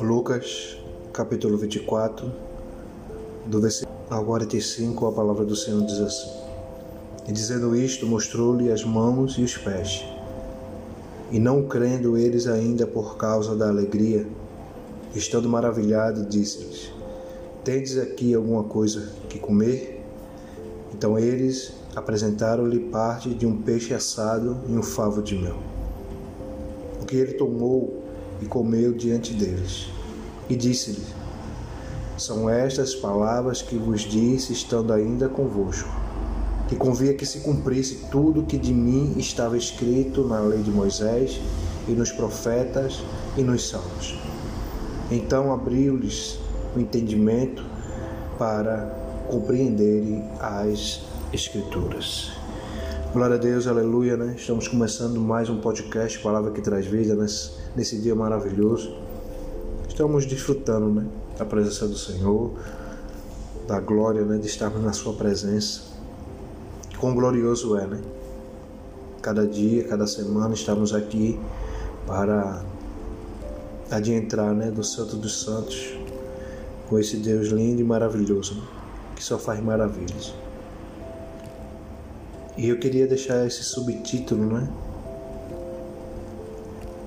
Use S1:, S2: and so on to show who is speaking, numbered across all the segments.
S1: Lucas, capítulo 24, do versículo ao 45, a palavra do Senhor diz assim: E dizendo isto, mostrou-lhe as mãos e os pés. E não crendo eles ainda por causa da alegria, estando maravilhado, disse-lhes: Tendes aqui alguma coisa que comer? Então eles apresentaram-lhe parte de um peixe assado e um favo de mel. O que ele tomou e comeu diante deles. E disse-lhe: São estas palavras que vos disse, estando ainda convosco, que convia que se cumprisse tudo que de mim estava escrito na lei de Moisés e nos profetas e nos salmos. Então abriu-lhes o entendimento para compreenderem as Escrituras. Glória a Deus, aleluia, né? Estamos começando mais um podcast, Palavra que Traz Vida, nesse, nesse dia maravilhoso. Estamos desfrutando, né? Da presença do Senhor, da glória, né? De estarmos na Sua presença. Quão glorioso é, né? Cada dia, cada semana estamos aqui para adentrar, né? Do Santo dos Santos, com esse Deus lindo e maravilhoso, né? que só faz maravilhas. E eu queria deixar esse subtítulo, né?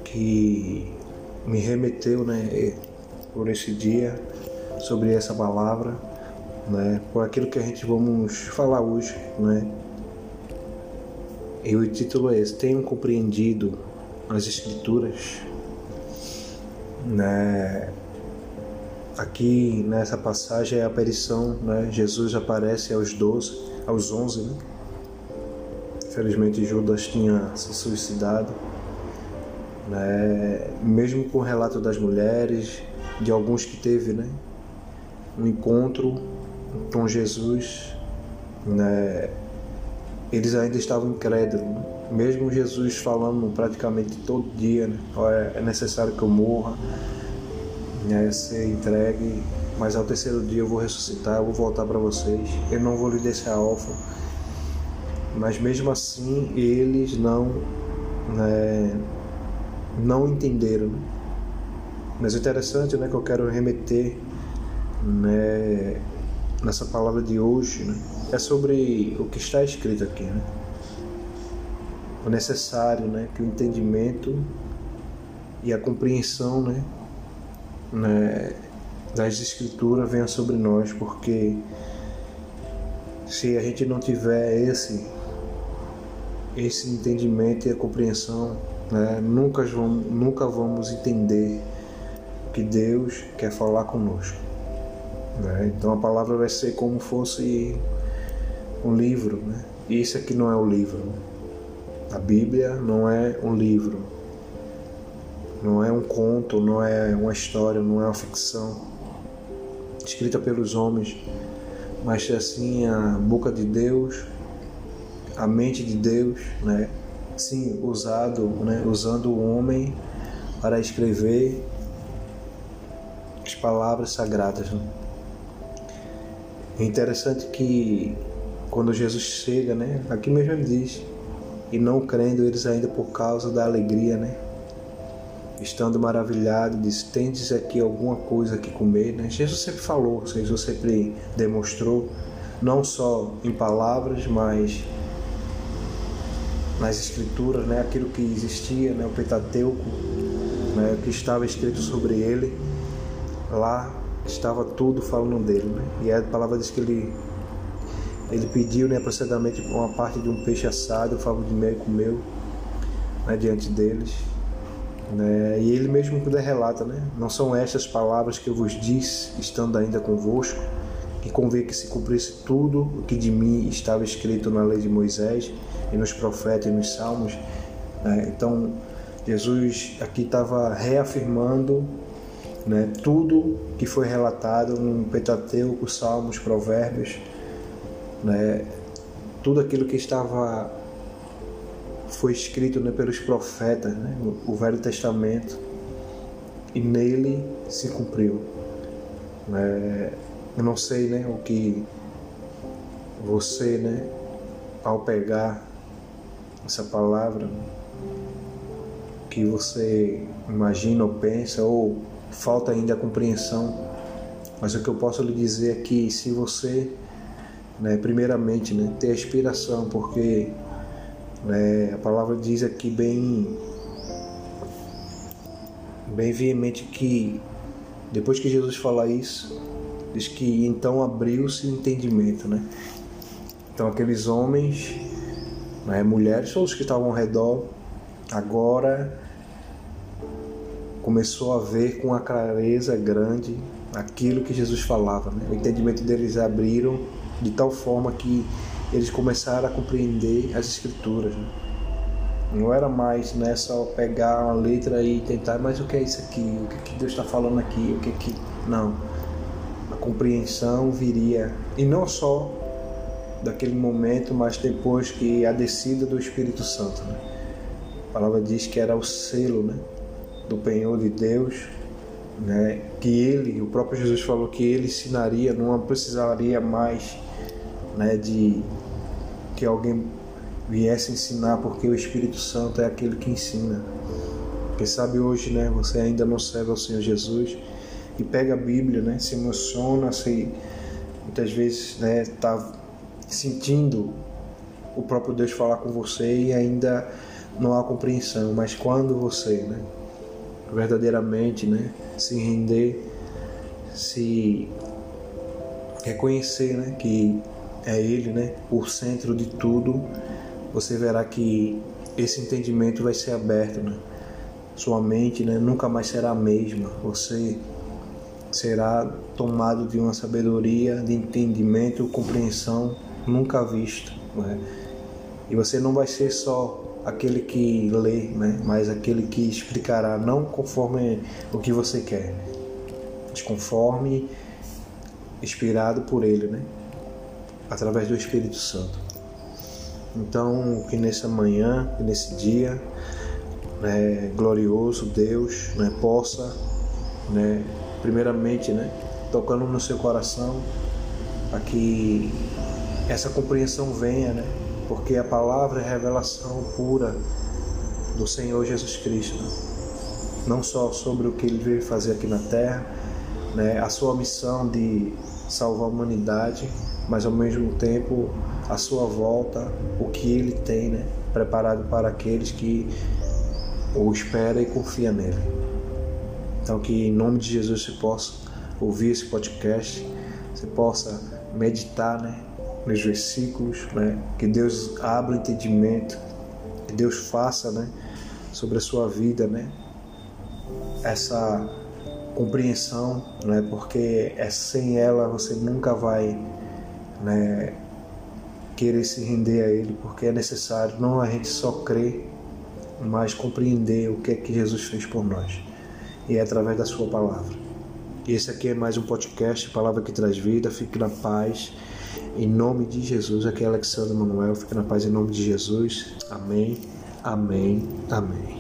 S1: Que me remeteu, né, por esse dia sobre essa palavra, né, por aquilo que a gente vamos falar hoje, né? E o título é esse: Tenho compreendido as escrituras, né? Aqui nessa passagem é a aparição, né? Jesus aparece aos 12, aos 11, né? Infelizmente Judas tinha se suicidado. Né? Mesmo com o relato das mulheres, de alguns que teve né? um encontro com Jesus, né? eles ainda estavam incrédulos. Mesmo Jesus falando praticamente todo dia, né? é necessário que eu morra, né? ser entregue, mas ao terceiro dia eu vou ressuscitar, eu vou voltar para vocês, eu não vou lhe deixar órfão mas mesmo assim eles não né, não entenderam. Mas o interessante né, que eu quero remeter né, nessa palavra de hoje né, é sobre o que está escrito aqui. Né? O necessário né, que o entendimento e a compreensão né, né, das escrituras venha sobre nós, porque se a gente não tiver esse esse entendimento e a compreensão, né, nunca, vamos, nunca vamos entender que Deus quer falar conosco. Né? Então a palavra vai ser como fosse um livro. Né? Isso aqui não é o livro. A Bíblia não é um livro. Não é um conto, não é uma história, não é uma ficção escrita pelos homens, mas assim a boca de Deus a mente de Deus, né? Sim, usado, né? Usando o homem para escrever as palavras sagradas. Né? É interessante que quando Jesus chega, né? Aqui mesmo ele diz, e não crendo eles ainda por causa da alegria, né? Estando maravilhado, diz: Tendes aqui alguma coisa que comer, né? Jesus sempre falou, Jesus sempre demonstrou, não só em palavras, mas nas escrituras, né, aquilo que existia, né, o Pentateuco, né, que estava escrito sobre ele, lá estava tudo falando dele, né? E a palavra diz que ele ele pediu, né, aproximadamente uma parte de um peixe assado, o favor de mel e comeu, né, diante deles, né? E ele mesmo relata, né? Não são estas palavras que eu vos disse, estando ainda convosco, que convém que se cumprisse tudo o que de mim estava escrito na lei de Moisés e nos profetas e nos salmos. Né? Então, Jesus aqui estava reafirmando né, tudo que foi relatado no Pentateuco, Salmos, Provérbios, né, tudo aquilo que estava foi escrito né, pelos profetas, né, o Velho Testamento, e nele se cumpriu. Né, eu não sei né, o que você, né, ao pegar essa palavra que você imagina ou pensa ou falta ainda a compreensão. Mas o que eu posso lhe dizer é que se você, né, primeiramente, né, ter a inspiração, porque né, a palavra diz aqui bem, bem veemente que depois que Jesus fala isso, diz que então abriu-se o entendimento, né? Então aqueles homens, né, mulheres, todos que estavam ao redor, agora começou a ver com a clareza grande aquilo que Jesus falava. Né? O entendimento deles abriram de tal forma que eles começaram a compreender as escrituras. Né? Não era mais né, só pegar uma letra e tentar, mas o que é isso aqui? O que, que Deus está falando aqui? O que que. Não. A compreensão viria, e não só daquele momento, mas depois que a descida do Espírito Santo. Né? A palavra diz que era o selo né, do penhor de Deus, né, que ele, o próprio Jesus falou que ele ensinaria, não precisaria mais né, de que alguém viesse ensinar, porque o Espírito Santo é aquele que ensina. Quem sabe hoje, né, você ainda não serve ao Senhor Jesus e pega a Bíblia, né, se emociona, se muitas vezes, né, tá sentindo o próprio Deus falar com você e ainda não há compreensão, mas quando você, né, verdadeiramente, né, se render, se reconhecer, né, que é Ele, né, o centro de tudo, você verá que esse entendimento vai ser aberto, né? Sua mente, né, nunca mais será a mesma. Você será tomado de uma sabedoria, de entendimento, compreensão nunca vista, né? E você não vai ser só aquele que lê, né? mas aquele que explicará não conforme o que você quer, mas conforme inspirado por ele, né? através do Espírito Santo. Então, que nessa manhã, que nesse dia né, glorioso, Deus né, possa, né, primeiramente, né, tocando no seu coração, que essa compreensão venha, né, porque a palavra é a revelação pura do Senhor Jesus Cristo, não só sobre o que ele veio fazer aqui na terra, né, a sua missão de salvar a humanidade, mas ao mesmo tempo a sua volta, o que ele tem, né, preparado para aqueles que o espera e confia nele. Então que em nome de Jesus você possa ouvir esse podcast, você possa meditar, né, nos versículos, né? Que Deus abra o entendimento, que Deus faça, né? Sobre a sua vida, né? Essa compreensão, né? Porque é sem ela você nunca vai, né? Querer se render a Ele, porque é necessário não a gente só crer, mas compreender o que é que Jesus fez por nós e é através da Sua palavra. E esse aqui é mais um podcast, Palavra que Traz Vida. Fique na paz. Em nome de Jesus, aqui é Alexandre Manuel. Fique na paz em nome de Jesus. Amém, amém, amém.